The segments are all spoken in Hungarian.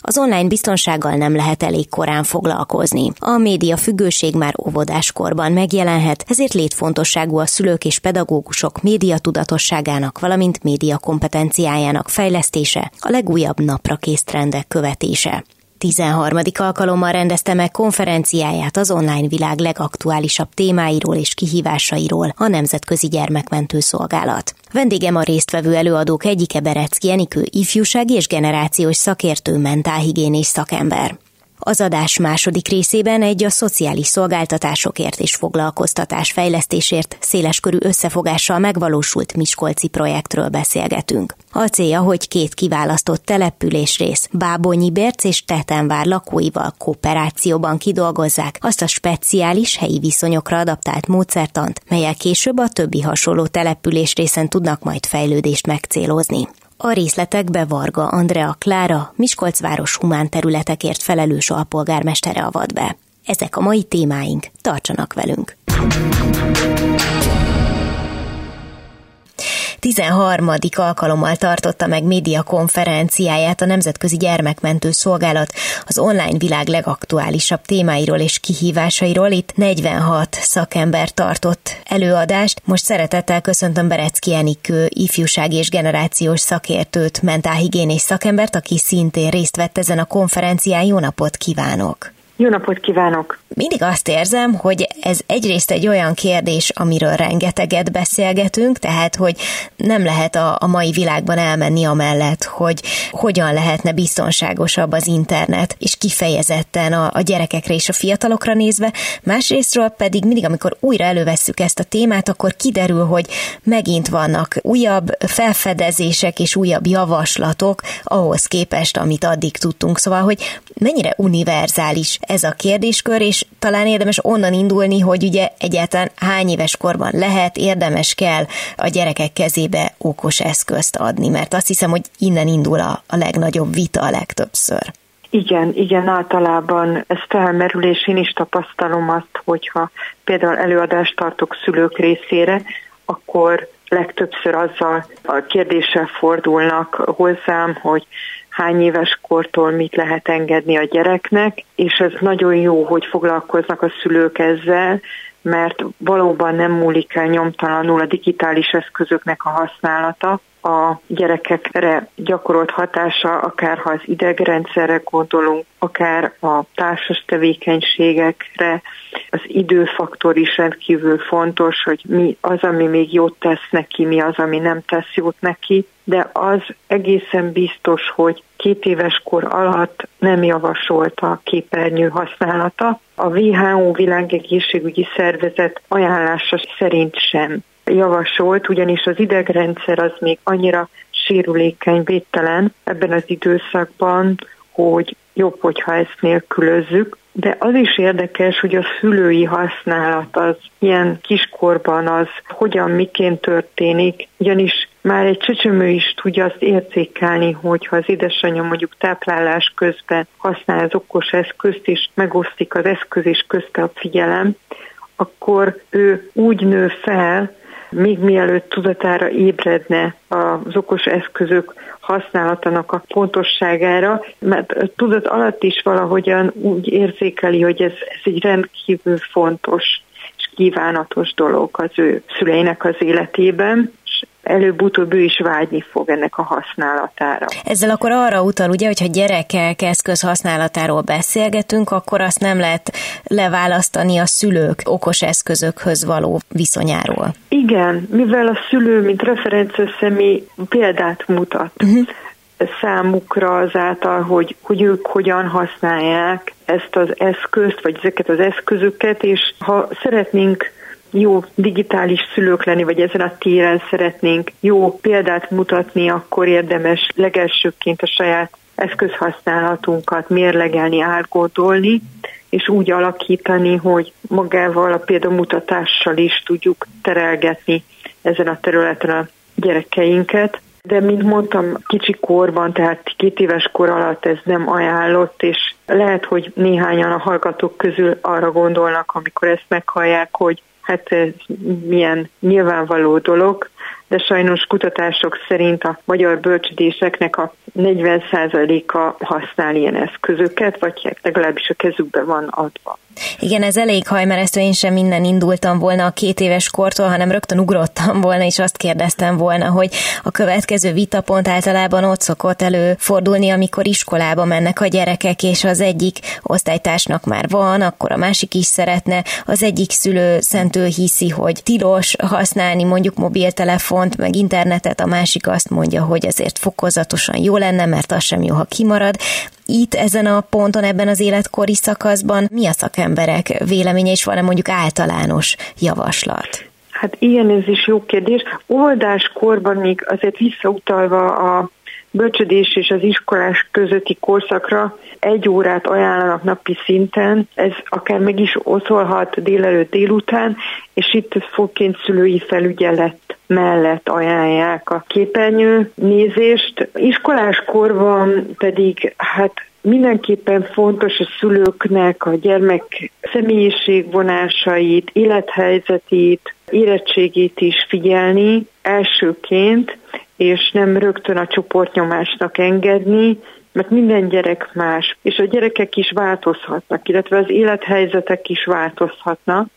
Az online biztonsággal nem lehet elég korán foglalkozni. A média függőség már óvodáskorban megjelenhet, ezért létfontosságú a szülők és pedagógusok média tudatosságának, valamint média kompetenciájának fejlesztése, a legújabb napra kész trendek követése. 13. alkalommal rendezte meg konferenciáját az online világ legaktuálisabb témáiról és kihívásairól a Nemzetközi Gyermekmentő Szolgálat. Vendégem a résztvevő előadók egyike Berecki Enikő ifjúsági és generációs szakértő mentálhigiénés szakember. Az adás második részében egy a szociális szolgáltatásokért és foglalkoztatás fejlesztésért széleskörű összefogással megvalósult Miskolci projektről beszélgetünk. A célja, hogy két kiválasztott településrész, Bábonyi Berc és Tetenvár lakóival kooperációban kidolgozzák azt a speciális helyi viszonyokra adaptált módszertant, melyel később a többi hasonló településrészen tudnak majd fejlődést megcélozni. A részletekbe Varga Andrea Klára, Miskolcváros humán területekért felelős alpolgármestere avat be. Ezek a mai témáink, tartsanak velünk! 13. alkalommal tartotta meg média konferenciáját a Nemzetközi Gyermekmentő Szolgálat az online világ legaktuálisabb témáiról és kihívásairól. Itt 46 szakember tartott előadást. Most szeretettel köszöntöm Berecki Enikő, ifjúsági és generációs szakértőt, mentálhigiénés szakembert, aki szintén részt vett ezen a konferencián. Jó napot kívánok! Jó napot kívánok! Mindig azt érzem, hogy ez egyrészt egy olyan kérdés, amiről rengeteget beszélgetünk, tehát hogy nem lehet a, a mai világban elmenni amellett, hogy hogyan lehetne biztonságosabb az internet, és kifejezetten a, a gyerekekre és a fiatalokra nézve. Másrésztről pedig mindig, amikor újra elővesszük ezt a témát, akkor kiderül, hogy megint vannak újabb felfedezések és újabb javaslatok ahhoz képest, amit addig tudtunk. Szóval, hogy mennyire univerzális ez a kérdéskör, és talán érdemes onnan indulni, hogy ugye egyáltalán hány éves korban lehet, érdemes kell a gyerekek kezébe okos eszközt adni, mert azt hiszem, hogy innen indul a, a legnagyobb vita a legtöbbször. Igen, igen, általában ez felmerül, és én is tapasztalom azt, hogyha például előadást tartok szülők részére, akkor legtöbbször azzal a kérdéssel fordulnak hozzám, hogy hány éves kortól mit lehet engedni a gyereknek, és ez nagyon jó, hogy foglalkoznak a szülők ezzel, mert valóban nem múlik el nyomtalanul a digitális eszközöknek a használata, a gyerekekre gyakorolt hatása, akár ha az idegrendszerre gondolunk, akár a társas tevékenységekre, az időfaktor is rendkívül fontos, hogy mi az, ami még jót tesz neki, mi az, ami nem tesz jót neki, de az egészen biztos, hogy két éves kor alatt nem javasolt a képernyő használata. A WHO világegészségügyi szervezet ajánlása szerint sem javasolt, ugyanis az idegrendszer az még annyira sérülékeny, védtelen ebben az időszakban, hogy jobb, hogyha ezt nélkülözzük. De az is érdekes, hogy a szülői használat az ilyen kiskorban az hogyan, miként történik, ugyanis már egy csecsemő is tudja azt értékelni, hogyha az édesanyja mondjuk táplálás közben használ az okos eszközt, és megosztik az eszköz és közte a figyelem, akkor ő úgy nő fel, még mielőtt tudatára ébredne az okos eszközök használatának a pontosságára, mert tudat alatt is valahogyan úgy érzékeli, hogy ez, ez egy rendkívül fontos és kívánatos dolog az ő szüleinek az életében, előbb-utóbb ő is vágyni fog ennek a használatára. Ezzel akkor arra utal, ugye, hogyha gyerekek eszköz használatáról beszélgetünk, akkor azt nem lehet leválasztani a szülők okos eszközökhöz való viszonyáról. Igen, mivel a szülő, mint referencia személy példát mutat. Uh-huh számukra azáltal, hogy, hogy ők hogyan használják ezt az eszközt, vagy ezeket az eszközöket, és ha szeretnénk jó digitális szülők lenni, vagy ezen a téren szeretnénk jó példát mutatni, akkor érdemes legelsőként a saját eszközhasználatunkat mérlegelni, átgódolni, és úgy alakítani, hogy magával a példamutatással is tudjuk terelgetni ezen a területen a gyerekeinket. De, mint mondtam, kicsi korban, tehát két éves kor alatt ez nem ajánlott, és lehet, hogy néhányan a hallgatók közül arra gondolnak, amikor ezt meghallják, hogy hát ez milyen nyilvánvaló dolog, de sajnos kutatások szerint a magyar bölcsödéseknek a 40%-a használ ilyen eszközöket, vagy legalábbis a kezükbe van adva. Igen, ez elég hajmeresztő, én sem minden indultam volna a két éves kortól, hanem rögtön ugrottam volna, és azt kérdeztem volna, hogy a következő vitapont általában ott szokott előfordulni, amikor iskolába mennek a gyerekek, és az egyik osztálytársnak már van, akkor a másik is szeretne, az egyik szülő szentől hiszi, hogy tilos használni mondjuk mobiltelefont, meg internetet, a másik azt mondja, hogy azért fokozatosan jó lenne, mert az sem jó, ha kimarad itt ezen a ponton, ebben az életkori szakaszban mi a szakemberek véleménye, és van-e mondjuk általános javaslat? Hát ilyen ez is jó kérdés. Oldáskorban még azért visszautalva a bölcsödés és az iskolás közötti korszakra egy órát ajánlanak napi szinten, ez akár meg is oszolhat délelőtt délután, és itt főként szülői felügyelet mellett ajánlják a képernyő nézést. Iskolás korban pedig hát Mindenképpen fontos a szülőknek a gyermek személyiségvonásait, élethelyzetét, érettségét is figyelni elsőként, és nem rögtön a csoportnyomásnak engedni, mert minden gyerek más, és a gyerekek is változhatnak, illetve az élethelyzetek is változhatnak,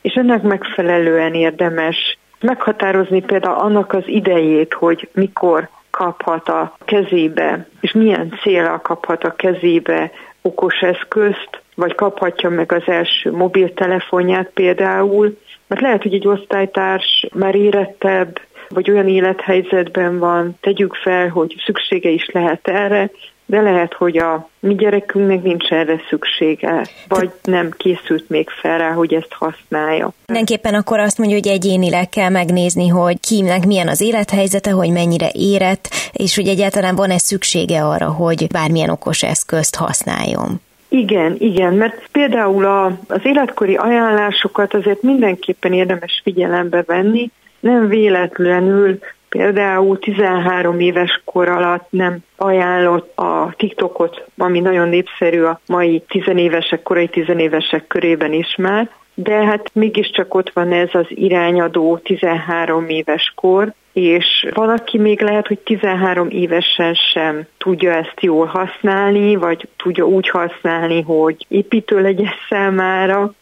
és ennek megfelelően érdemes meghatározni például annak az idejét, hogy mikor kaphat a kezébe, és milyen célra kaphat a kezébe okos eszközt, vagy kaphatja meg az első mobiltelefonját például, mert lehet, hogy egy osztálytárs már érettebb, vagy olyan élethelyzetben van, tegyük fel, hogy szüksége is lehet erre, de lehet, hogy a mi gyerekünknek nincs erre szüksége, vagy nem készült még fel rá, hogy ezt használja. Mindenképpen akkor azt mondja, hogy egyénileg kell megnézni, hogy kinek milyen az élethelyzete, hogy mennyire érett, és hogy egyáltalán van-e szüksége arra, hogy bármilyen okos eszközt használjon. Igen, igen, mert például a, az életkori ajánlásokat azért mindenképpen érdemes figyelembe venni, nem véletlenül Például 13 éves kor alatt nem ajánlott a TikTokot, ami nagyon népszerű a mai tizenévesek, korai tizenévesek körében is már, de hát mégiscsak ott van ez az irányadó 13 éves kor, és van, aki még lehet, hogy 13 évesen sem tudja ezt jól használni, vagy tudja úgy használni, hogy építő legyen számára.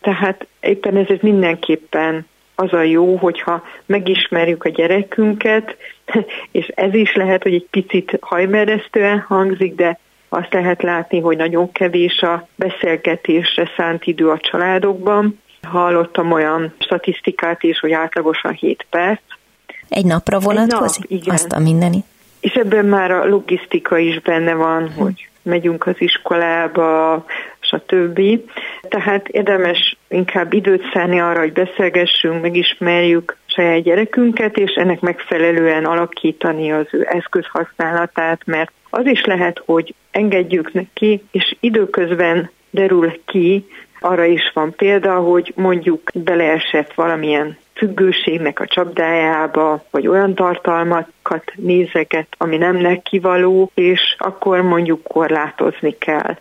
Tehát éppen ezért mindenképpen az a jó, hogyha megismerjük a gyerekünket, és ez is lehet, hogy egy picit hajmeresztően hangzik, de azt lehet látni, hogy nagyon kevés a beszélgetésre szánt idő a családokban. Hallottam olyan statisztikát is, hogy átlagosan 7 perc. Egy napra vonatkozik? Egy nap, igen. Azt a mindeni. És ebben már a logisztika is benne van, hm. hogy megyünk az iskolába, stb. Tehát érdemes inkább időt szállni arra, hogy beszélgessünk, megismerjük saját gyerekünket, és ennek megfelelően alakítani az ő eszközhasználatát, mert az is lehet, hogy engedjük neki, és időközben derül ki, arra is van példa, hogy mondjuk beleesett valamilyen függőségnek a csapdájába, vagy olyan tartalmakat nézeget, ami nem neki való, és akkor mondjuk korlátozni kell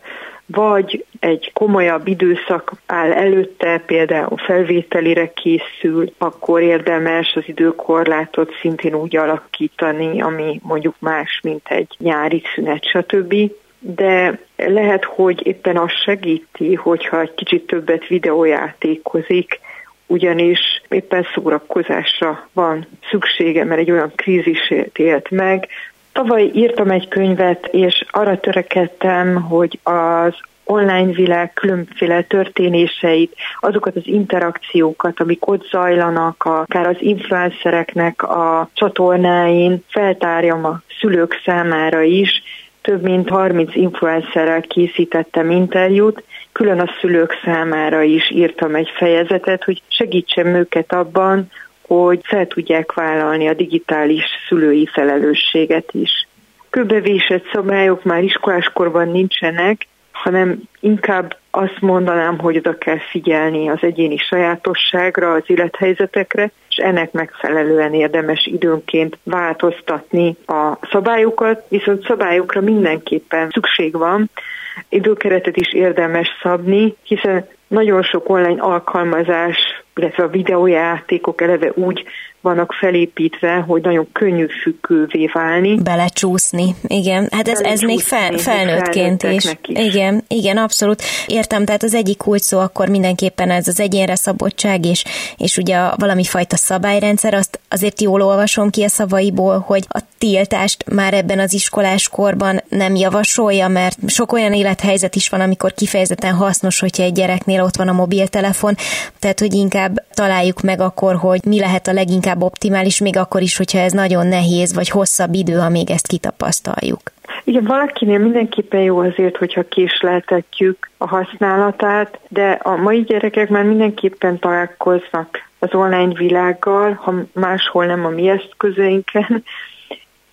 vagy egy komolyabb időszak áll előtte, például felvételire készül, akkor érdemes az időkorlátot szintén úgy alakítani, ami mondjuk más, mint egy nyári szünet, stb. De lehet, hogy éppen az segíti, hogyha egy kicsit többet videójátékozik, ugyanis éppen szórakozásra van szüksége, mert egy olyan krízis élt meg, Tavaly írtam egy könyvet, és arra törekedtem, hogy az online világ különféle történéseit, azokat az interakciókat, amik ott zajlanak, akár az influencereknek a csatornáin, feltárjam a szülők számára is. Több mint 30 influencerrel készítettem interjút, külön a szülők számára is írtam egy fejezetet, hogy segítsem őket abban, hogy fel tudják vállalni a digitális szülői felelősséget is. Köbevésett szabályok már iskoláskorban nincsenek, hanem inkább azt mondanám, hogy oda kell figyelni az egyéni sajátosságra, az élethelyzetekre, és ennek megfelelően érdemes időnként változtatni a szabályokat, viszont szabályokra mindenképpen szükség van, időkeretet is érdemes szabni, hiszen nagyon sok online alkalmazás, illetve a videójátékok eleve úgy vannak felépítve, hogy nagyon könnyű függővé válni. Belecsúszni, igen. Hát ez, ez még fel, felnőttként is. is. Igen, igen, abszolút. Értem, tehát az egyik kulcs szó akkor mindenképpen ez az egyénre szabadság, és, és ugye a valami fajta szabályrendszer, azt azért jól olvasom ki a szavaiból, hogy a tiltást már ebben az iskolás korban nem javasolja, mert sok olyan élethelyzet is van, amikor kifejezetten hasznos, hogyha egy gyereknél ott van a mobiltelefon, tehát hogy inkább találjuk meg akkor, hogy mi lehet a leginkább inkább optimális, még akkor is, hogyha ez nagyon nehéz, vagy hosszabb idő, amíg ezt kitapasztaljuk. Igen, valakinél mindenképpen jó azért, hogyha késleltetjük a használatát, de a mai gyerekek már mindenképpen találkoznak az online világgal, ha máshol nem a mi eszközeinken,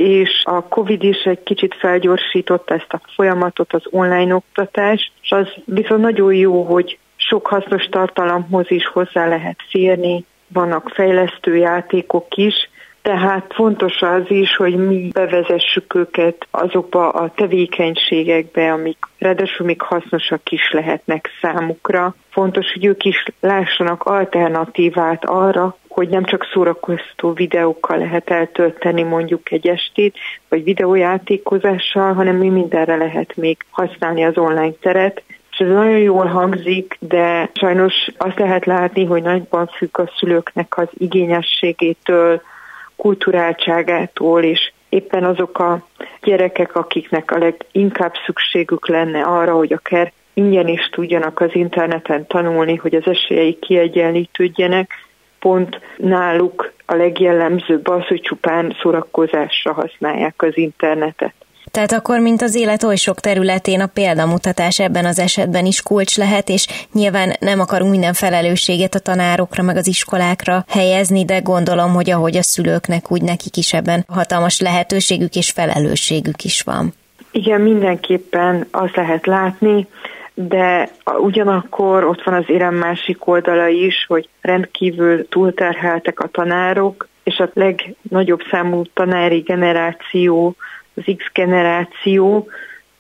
és a Covid is egy kicsit felgyorsította ezt a folyamatot, az online oktatás, és az viszont nagyon jó, hogy sok hasznos tartalomhoz is hozzá lehet férni, vannak fejlesztő játékok is, tehát fontos az is, hogy mi bevezessük őket azokba a tevékenységekbe, amik ráadásul még hasznosak is lehetnek számukra. Fontos, hogy ők is lássanak alternatívát arra, hogy nem csak szórakoztató videókkal lehet eltölteni mondjuk egy estét, vagy videójátékozással, hanem mi mindenre lehet még használni az online teret, ez nagyon jól hangzik, de sajnos azt lehet látni, hogy nagyban függ a szülőknek az igényességétől, kulturáltságától, és éppen azok a gyerekek, akiknek a leginkább szükségük lenne arra, hogy akár ingyen is tudjanak az interneten tanulni, hogy az esélyeik kiegyenlítődjenek, pont náluk a legjellemzőbb az, hogy csupán szórakozásra használják az internetet. Tehát akkor, mint az élet oly sok területén, a példamutatás ebben az esetben is kulcs lehet, és nyilván nem akarunk minden felelősséget a tanárokra, meg az iskolákra helyezni, de gondolom, hogy ahogy a szülőknek, úgy nekik is ebben hatalmas lehetőségük és felelősségük is van. Igen, mindenképpen azt lehet látni, de ugyanakkor ott van az érem másik oldala is, hogy rendkívül túlterheltek a tanárok, és a legnagyobb számú tanári generáció az X generáció,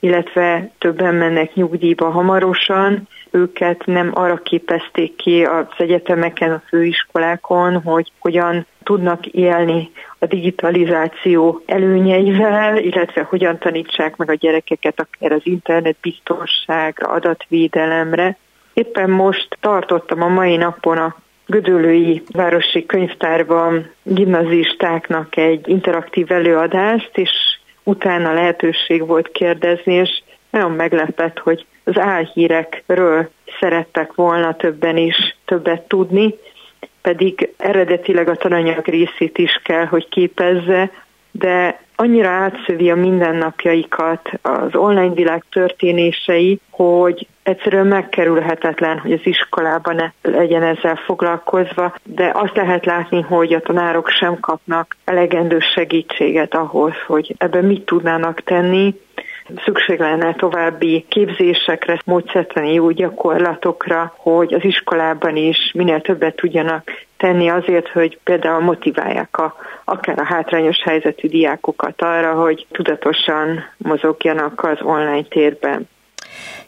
illetve többen mennek nyugdíjba hamarosan, őket nem arra képezték ki az egyetemeken, a főiskolákon, hogy hogyan tudnak élni a digitalizáció előnyeivel, illetve hogyan tanítsák meg a gyerekeket akár az internet biztonságra, adatvédelemre. Éppen most tartottam a mai napon a Gödöllői Városi Könyvtárban gimnazistáknak egy interaktív előadást, és utána lehetőség volt kérdezni, és nagyon meglepett, hogy az álhírekről szerettek volna többen is többet tudni, pedig eredetileg a tananyag részét is kell, hogy képezze, de annyira átszövi a mindennapjaikat, az online világ történései, hogy egyszerűen megkerülhetetlen, hogy az iskolában ne legyen ezzel foglalkozva, de azt lehet látni, hogy a tanárok sem kapnak elegendő segítséget ahhoz, hogy ebben mit tudnának tenni, szükség lenne további képzésekre, módszertani jó gyakorlatokra, hogy az iskolában is minél többet tudjanak tenni azért, hogy például motiválják a, akár a hátrányos helyzetű diákokat arra, hogy tudatosan mozogjanak az online térben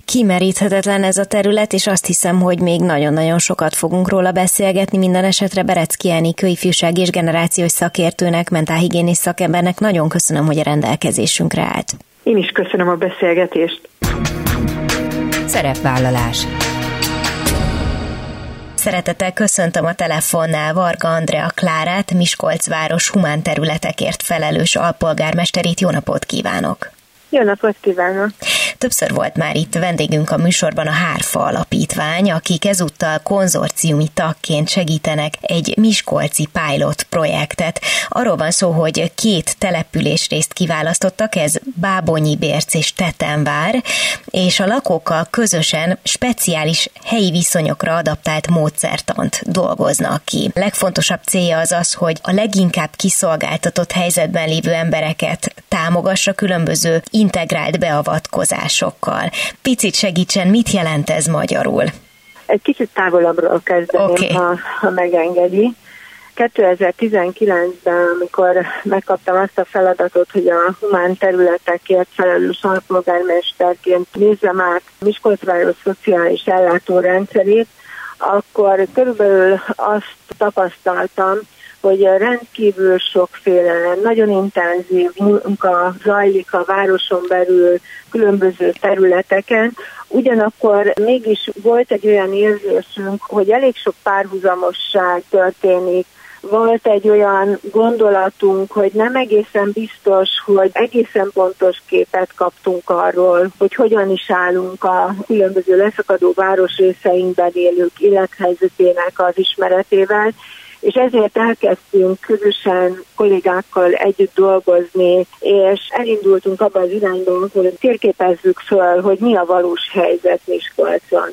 kimeríthetetlen ez a terület, és azt hiszem, hogy még nagyon-nagyon sokat fogunk róla beszélgetni. Minden esetre Berecki Enikő ifjúság és generációs szakértőnek, mentálhigiénis szakembernek nagyon köszönöm, hogy a rendelkezésünkre állt. Én is köszönöm a beszélgetést. Szerepvállalás. Szeretettel köszöntöm a telefonnál Varga Andrea Klárát, Miskolc város humán területekért felelős alpolgármesterét. Jó napot kívánok! Jó napot kívánok! Többször volt már itt vendégünk a műsorban a Hárfa Alapítvány, akik ezúttal konzorciumi tagként segítenek egy Miskolci pilot projektet. Arról van szó, hogy két településrészt kiválasztottak, ez Bábonyi Bérc és Tetenvár, és a lakókkal közösen speciális helyi viszonyokra adaptált módszertant dolgoznak ki. Legfontosabb célja az az, hogy a leginkább kiszolgáltatott helyzetben lévő embereket támogassa különböző integrált beavatkozásokkal. Picit segítsen, mit jelent ez magyarul? Egy kicsit távolabbról kezdeném, okay. ha, ha megengedi. 2019-ben, amikor megkaptam azt a feladatot, hogy a humán területekért felelős alpolgármesterként nézzem át Miskolcváros szociális ellátórendszerét, akkor körülbelül azt tapasztaltam, hogy rendkívül sokféle, nagyon intenzív munka zajlik a városon belül különböző területeken, ugyanakkor mégis volt egy olyan érzésünk, hogy elég sok párhuzamosság történik. Volt egy olyan gondolatunk, hogy nem egészen biztos, hogy egészen pontos képet kaptunk arról, hogy hogyan is állunk a különböző leszakadó városrészeinkben élők élethelyzetének az ismeretével, és ezért elkezdtünk közösen kollégákkal együtt dolgozni, és elindultunk abba az irányba, hogy térképezzük föl, hogy mi a valós helyzet Miskolcon.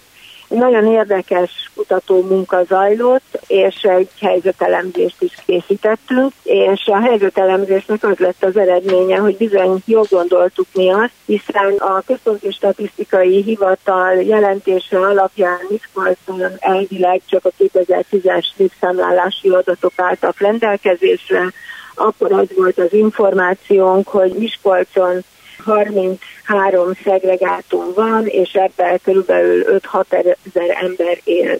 Nagyon érdekes kutató munka zajlott, és egy helyzetelemzést is készítettünk, és a helyzetelemzésnek az lett az eredménye, hogy bizony jól gondoltuk mi azt, hiszen a Központi Statisztikai Hivatal jelentése alapján Miskolcon elvileg csak a 2010-es népszámlálási adatok álltak rendelkezésre, akkor az volt az információnk, hogy Miskolcon 33 szegregátum van, és ebben körülbelül 5-6 ezer ember él.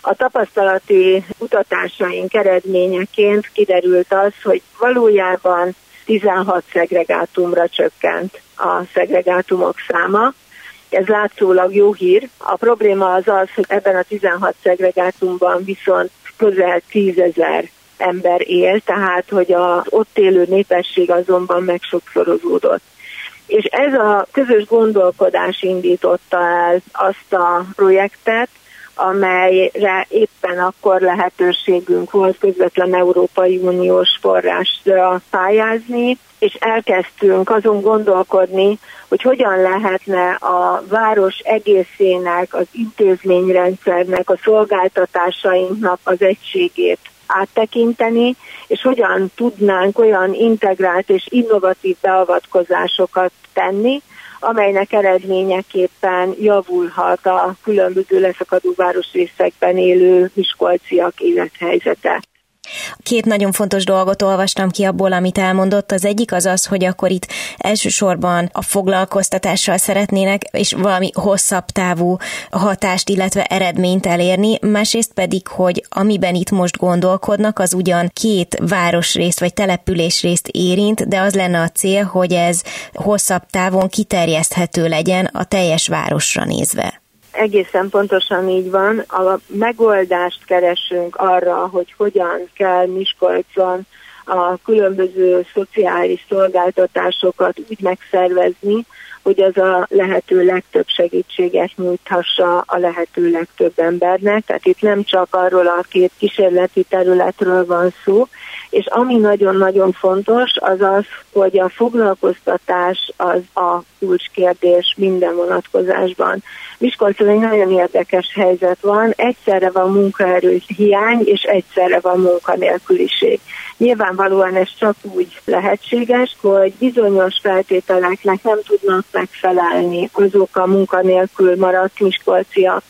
A tapasztalati kutatásaink eredményeként kiderült az, hogy valójában 16 szegregátumra csökkent a szegregátumok száma. Ez látszólag jó hír. A probléma az az, hogy ebben a 16 szegregátumban viszont közel 10 ezer ember él, tehát hogy az ott élő népesség azonban meg sokszorozódott. És ez a közös gondolkodás indította el azt a projektet, amelyre éppen akkor lehetőségünk volt közvetlen Európai Uniós forrásra pályázni, és elkezdtünk azon gondolkodni, hogy hogyan lehetne a város egészének, az intézményrendszernek, a szolgáltatásainknak az egységét áttekinteni, és hogyan tudnánk olyan integrált és innovatív beavatkozásokat tenni, amelynek eredményeképpen javulhat a különböző leszakadó városrészekben élő miskolciak élethelyzete. Két nagyon fontos dolgot olvastam ki abból, amit elmondott. Az egyik az az, hogy akkor itt elsősorban a foglalkoztatással szeretnének, és valami hosszabb távú hatást, illetve eredményt elérni, másrészt pedig, hogy amiben itt most gondolkodnak, az ugyan két városrészt vagy településrészt érint, de az lenne a cél, hogy ez hosszabb távon kiterjeszthető legyen a teljes városra nézve. Egészen pontosan így van. A megoldást keresünk arra, hogy hogyan kell Miskolcon a különböző szociális szolgáltatásokat úgy megszervezni, hogy az a lehető legtöbb segítséget nyújthassa a lehető legtöbb embernek. Tehát itt nem csak arról a két kísérleti területről van szó, és ami nagyon-nagyon fontos, az az, hogy a foglalkoztatás az a kulcskérdés minden vonatkozásban. Miskolcon egy nagyon érdekes helyzet van, egyszerre van munkaerő hiány, és egyszerre van munkanélküliség. Nyilvánvalóan ez csak úgy lehetséges, hogy bizonyos feltételeknek nem tudnak megfelelni azok a munkanélkül maradt miskolciak,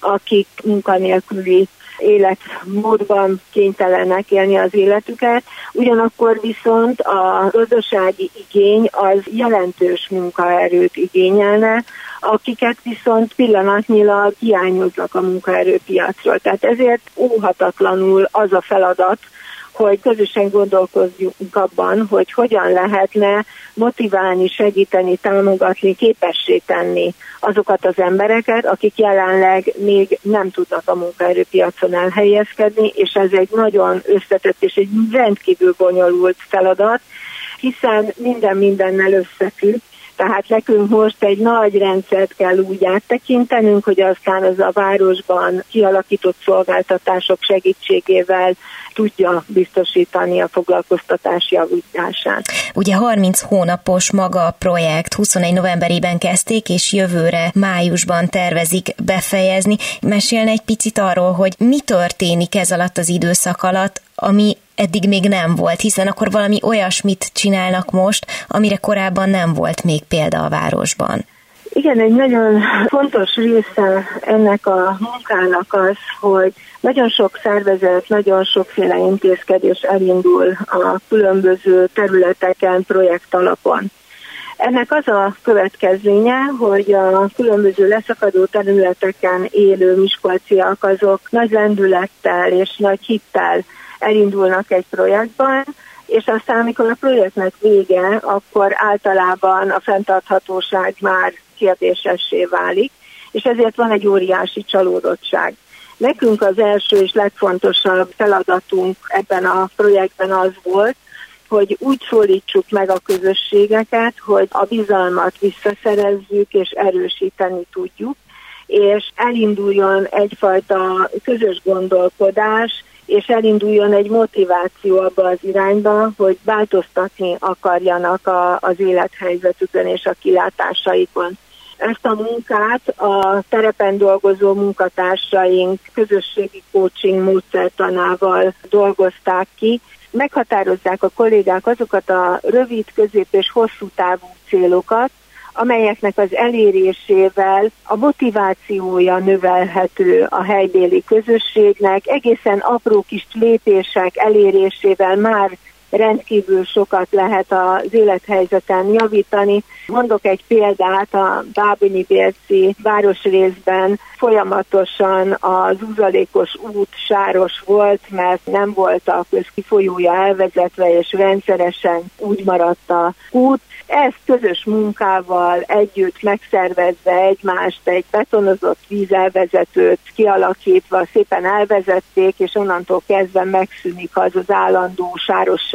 akik munkanélküli életmódban kénytelenek élni az életüket, ugyanakkor viszont a gazdasági igény az jelentős munkaerőt igényelne, akiket viszont pillanatnyilag hiányoznak a munkaerőpiacról. Tehát ezért óhatatlanul az a feladat, hogy közösen gondolkozzunk abban, hogy hogyan lehetne motiválni, segíteni, támogatni, képessé tenni azokat az embereket, akik jelenleg még nem tudnak a munkaerőpiacon elhelyezkedni, és ez egy nagyon összetett és egy rendkívül bonyolult feladat, hiszen minden mindennel összefügg, Tehát nekünk most egy nagy rendszert kell úgy áttekintenünk, hogy aztán az a városban kialakított szolgáltatások segítségével tudja biztosítani a foglalkoztatás javítását. Ugye 30 hónapos maga a projekt, 21 novemberében kezdték, és jövőre májusban tervezik befejezni. Mesélne egy picit arról, hogy mi történik ez alatt az időszak alatt, ami eddig még nem volt, hiszen akkor valami olyasmit csinálnak most, amire korábban nem volt még példa a városban. Igen, egy nagyon fontos része ennek a munkának az, hogy nagyon sok szervezet, nagyon sokféle intézkedés elindul a különböző területeken, projekt alapon. Ennek az a következménye, hogy a különböző leszakadó területeken élő miskolciak azok nagy lendülettel és nagy hittel elindulnak egy projektben, és aztán amikor a projektnek vége, akkor általában a fenntarthatóság már kérdésessé válik, és ezért van egy óriási csalódottság. Nekünk az első és legfontosabb feladatunk ebben a projektben az volt, hogy úgy szólítsuk meg a közösségeket, hogy a bizalmat visszaszerezzük és erősíteni tudjuk, és elinduljon egyfajta közös gondolkodás, és elinduljon egy motiváció abba az irányba, hogy változtatni akarjanak a, az élethelyzetükön és a kilátásaikon. Ezt a munkát a terepen dolgozó munkatársaink közösségi coaching módszertanával dolgozták ki. Meghatározzák a kollégák azokat a rövid, közép és hosszú távú célokat, amelyeknek az elérésével a motivációja növelhető a helybéli közösségnek, egészen apró kis lépések elérésével már rendkívül sokat lehet az élethelyzeten javítani. Mondok egy példát, a Bábini Bérci városrészben folyamatosan az uzalékos út sáros volt, mert nem volt a közkifolyója elvezetve, és rendszeresen úgy maradt a út, ezt közös munkával együtt megszervezve egymást egy betonozott vízelvezetőt kialakítva szépen elvezették, és onnantól kezdve megszűnik az az állandó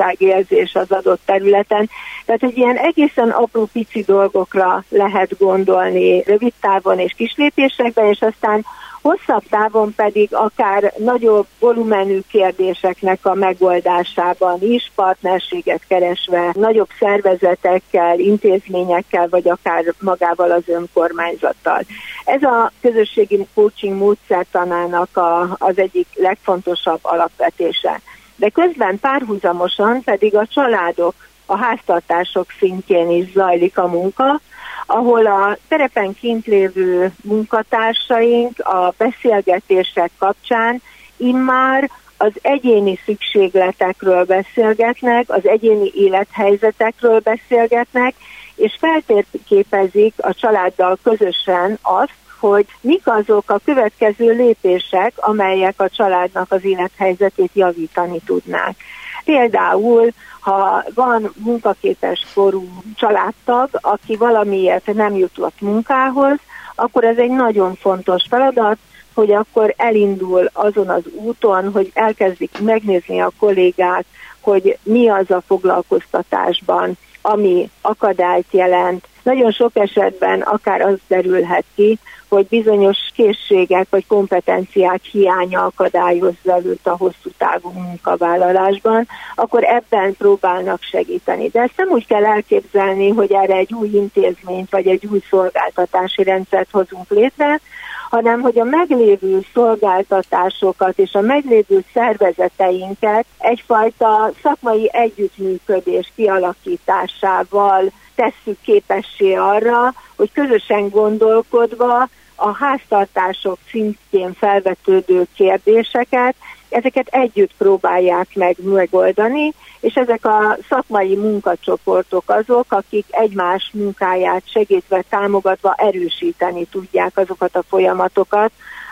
sárosságérzés az adott területen. Tehát egy ilyen egészen apró pici dolgokra lehet gondolni rövid távon és kislépésekben, és aztán hosszabb távon pedig akár nagyobb volumenű kérdéseknek a megoldásában is partnerséget keresve nagyobb szervezetekkel, intézményekkel, vagy akár magával az önkormányzattal. Ez a közösségi coaching módszertanának a, az egyik legfontosabb alapvetése. De közben párhuzamosan pedig a családok, a háztartások szintjén is zajlik a munka, ahol a terepen kint lévő munkatársaink a beszélgetések kapcsán immár az egyéni szükségletekről beszélgetnek, az egyéni élethelyzetekről beszélgetnek, és feltérképezik a családdal közösen azt, hogy mik azok a következő lépések, amelyek a családnak az élethelyzetét javítani tudnák. Például ha van munkaképes korú családtag, aki valamiért nem jutott munkához, akkor ez egy nagyon fontos feladat, hogy akkor elindul azon az úton, hogy elkezdik megnézni a kollégát, hogy mi az a foglalkoztatásban, ami akadályt jelent. Nagyon sok esetben akár az derülhet ki, hogy bizonyos készségek vagy kompetenciák hiánya akadályozza őt a hosszú távú munkavállalásban, akkor ebben próbálnak segíteni. De ezt nem úgy kell elképzelni, hogy erre egy új intézményt vagy egy új szolgáltatási rendszert hozunk létre, hanem hogy a meglévő szolgáltatásokat és a meglévő szervezeteinket egyfajta szakmai együttműködés kialakításával tesszük képessé arra, hogy közösen gondolkodva a háztartások szintjén felvetődő kérdéseket, ezeket együtt próbálják meg megoldani, és ezek a szakmai munkacsoportok azok, akik egymás munkáját segítve, támogatva erősíteni tudják azokat a folyamatokat,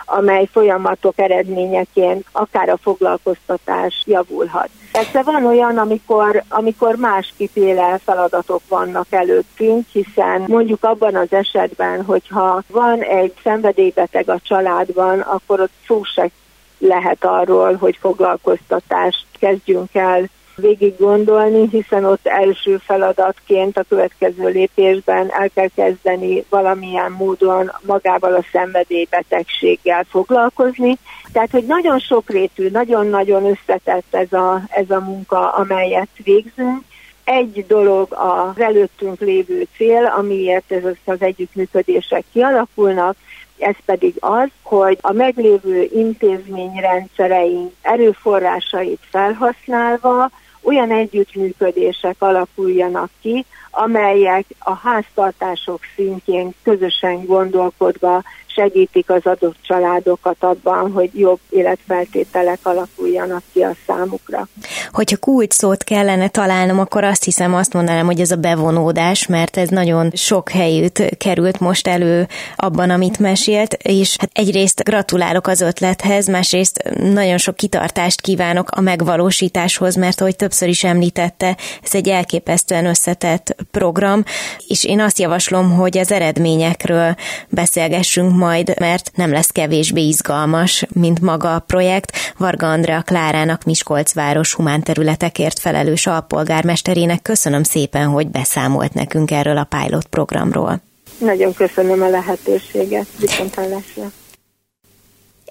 amely folyamatok eredményeként akár a foglalkoztatás javulhat. Persze van olyan, amikor, amikor más kiféle feladatok vannak előttünk, hiszen mondjuk abban az esetben, hogyha van egy szenvedélybeteg a családban, akkor ott szó se lehet arról, hogy foglalkoztatást kezdjünk el végig gondolni, hiszen ott első feladatként a következő lépésben el kell kezdeni valamilyen módon magával a szenvedélybetegséggel foglalkozni. Tehát, hogy nagyon sokrétű, nagyon-nagyon összetett ez a, ez a munka, amelyet végzünk, egy dolog az előttünk lévő cél, amiért ez az együttműködések kialakulnak, ez pedig az, hogy a meglévő intézményrendszereink erőforrásait felhasználva olyan együttműködések alakuljanak ki, amelyek a háztartások szintjén közösen gondolkodva segítik az adott családokat abban, hogy jobb életfeltételek alakuljanak ki a számukra. Hogyha kult szót kellene találnom, akkor azt hiszem azt mondanám, hogy ez a bevonódás, mert ez nagyon sok helyütt került most elő abban, amit mesélt, és hát egyrészt gratulálok az ötlethez, másrészt nagyon sok kitartást kívánok a megvalósításhoz, mert ahogy többször is említette, ez egy elképesztően összetett program, és én azt javaslom, hogy az eredményekről beszélgessünk majd, mert nem lesz kevésbé izgalmas, mint maga a projekt. Varga Andrea Klárának Miskolc város humán területekért felelős alpolgármesterének köszönöm szépen, hogy beszámolt nekünk erről a pilot programról. Nagyon köszönöm a lehetőséget. Viszontlátásra.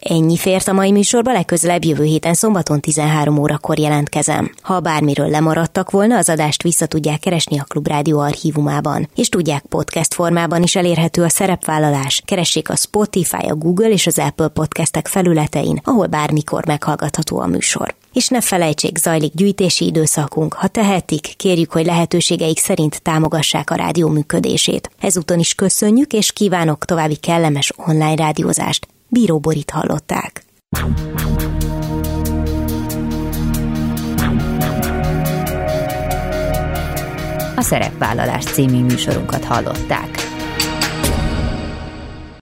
Ennyi fért a mai műsorba, legközelebb jövő héten szombaton 13 órakor jelentkezem. Ha bármiről lemaradtak volna, az adást vissza tudják keresni a Klubrádió archívumában, és tudják podcast formában is elérhető a szerepvállalás. Keressék a Spotify, a Google és az Apple podcastek felületein, ahol bármikor meghallgatható a műsor. És ne felejtsék, zajlik gyűjtési időszakunk. Ha tehetik, kérjük, hogy lehetőségeik szerint támogassák a rádió működését. Ezúton is köszönjük, és kívánok további kellemes online rádiózást. Bíró Borit hallották. A Szerepvállalás című műsorunkat hallották.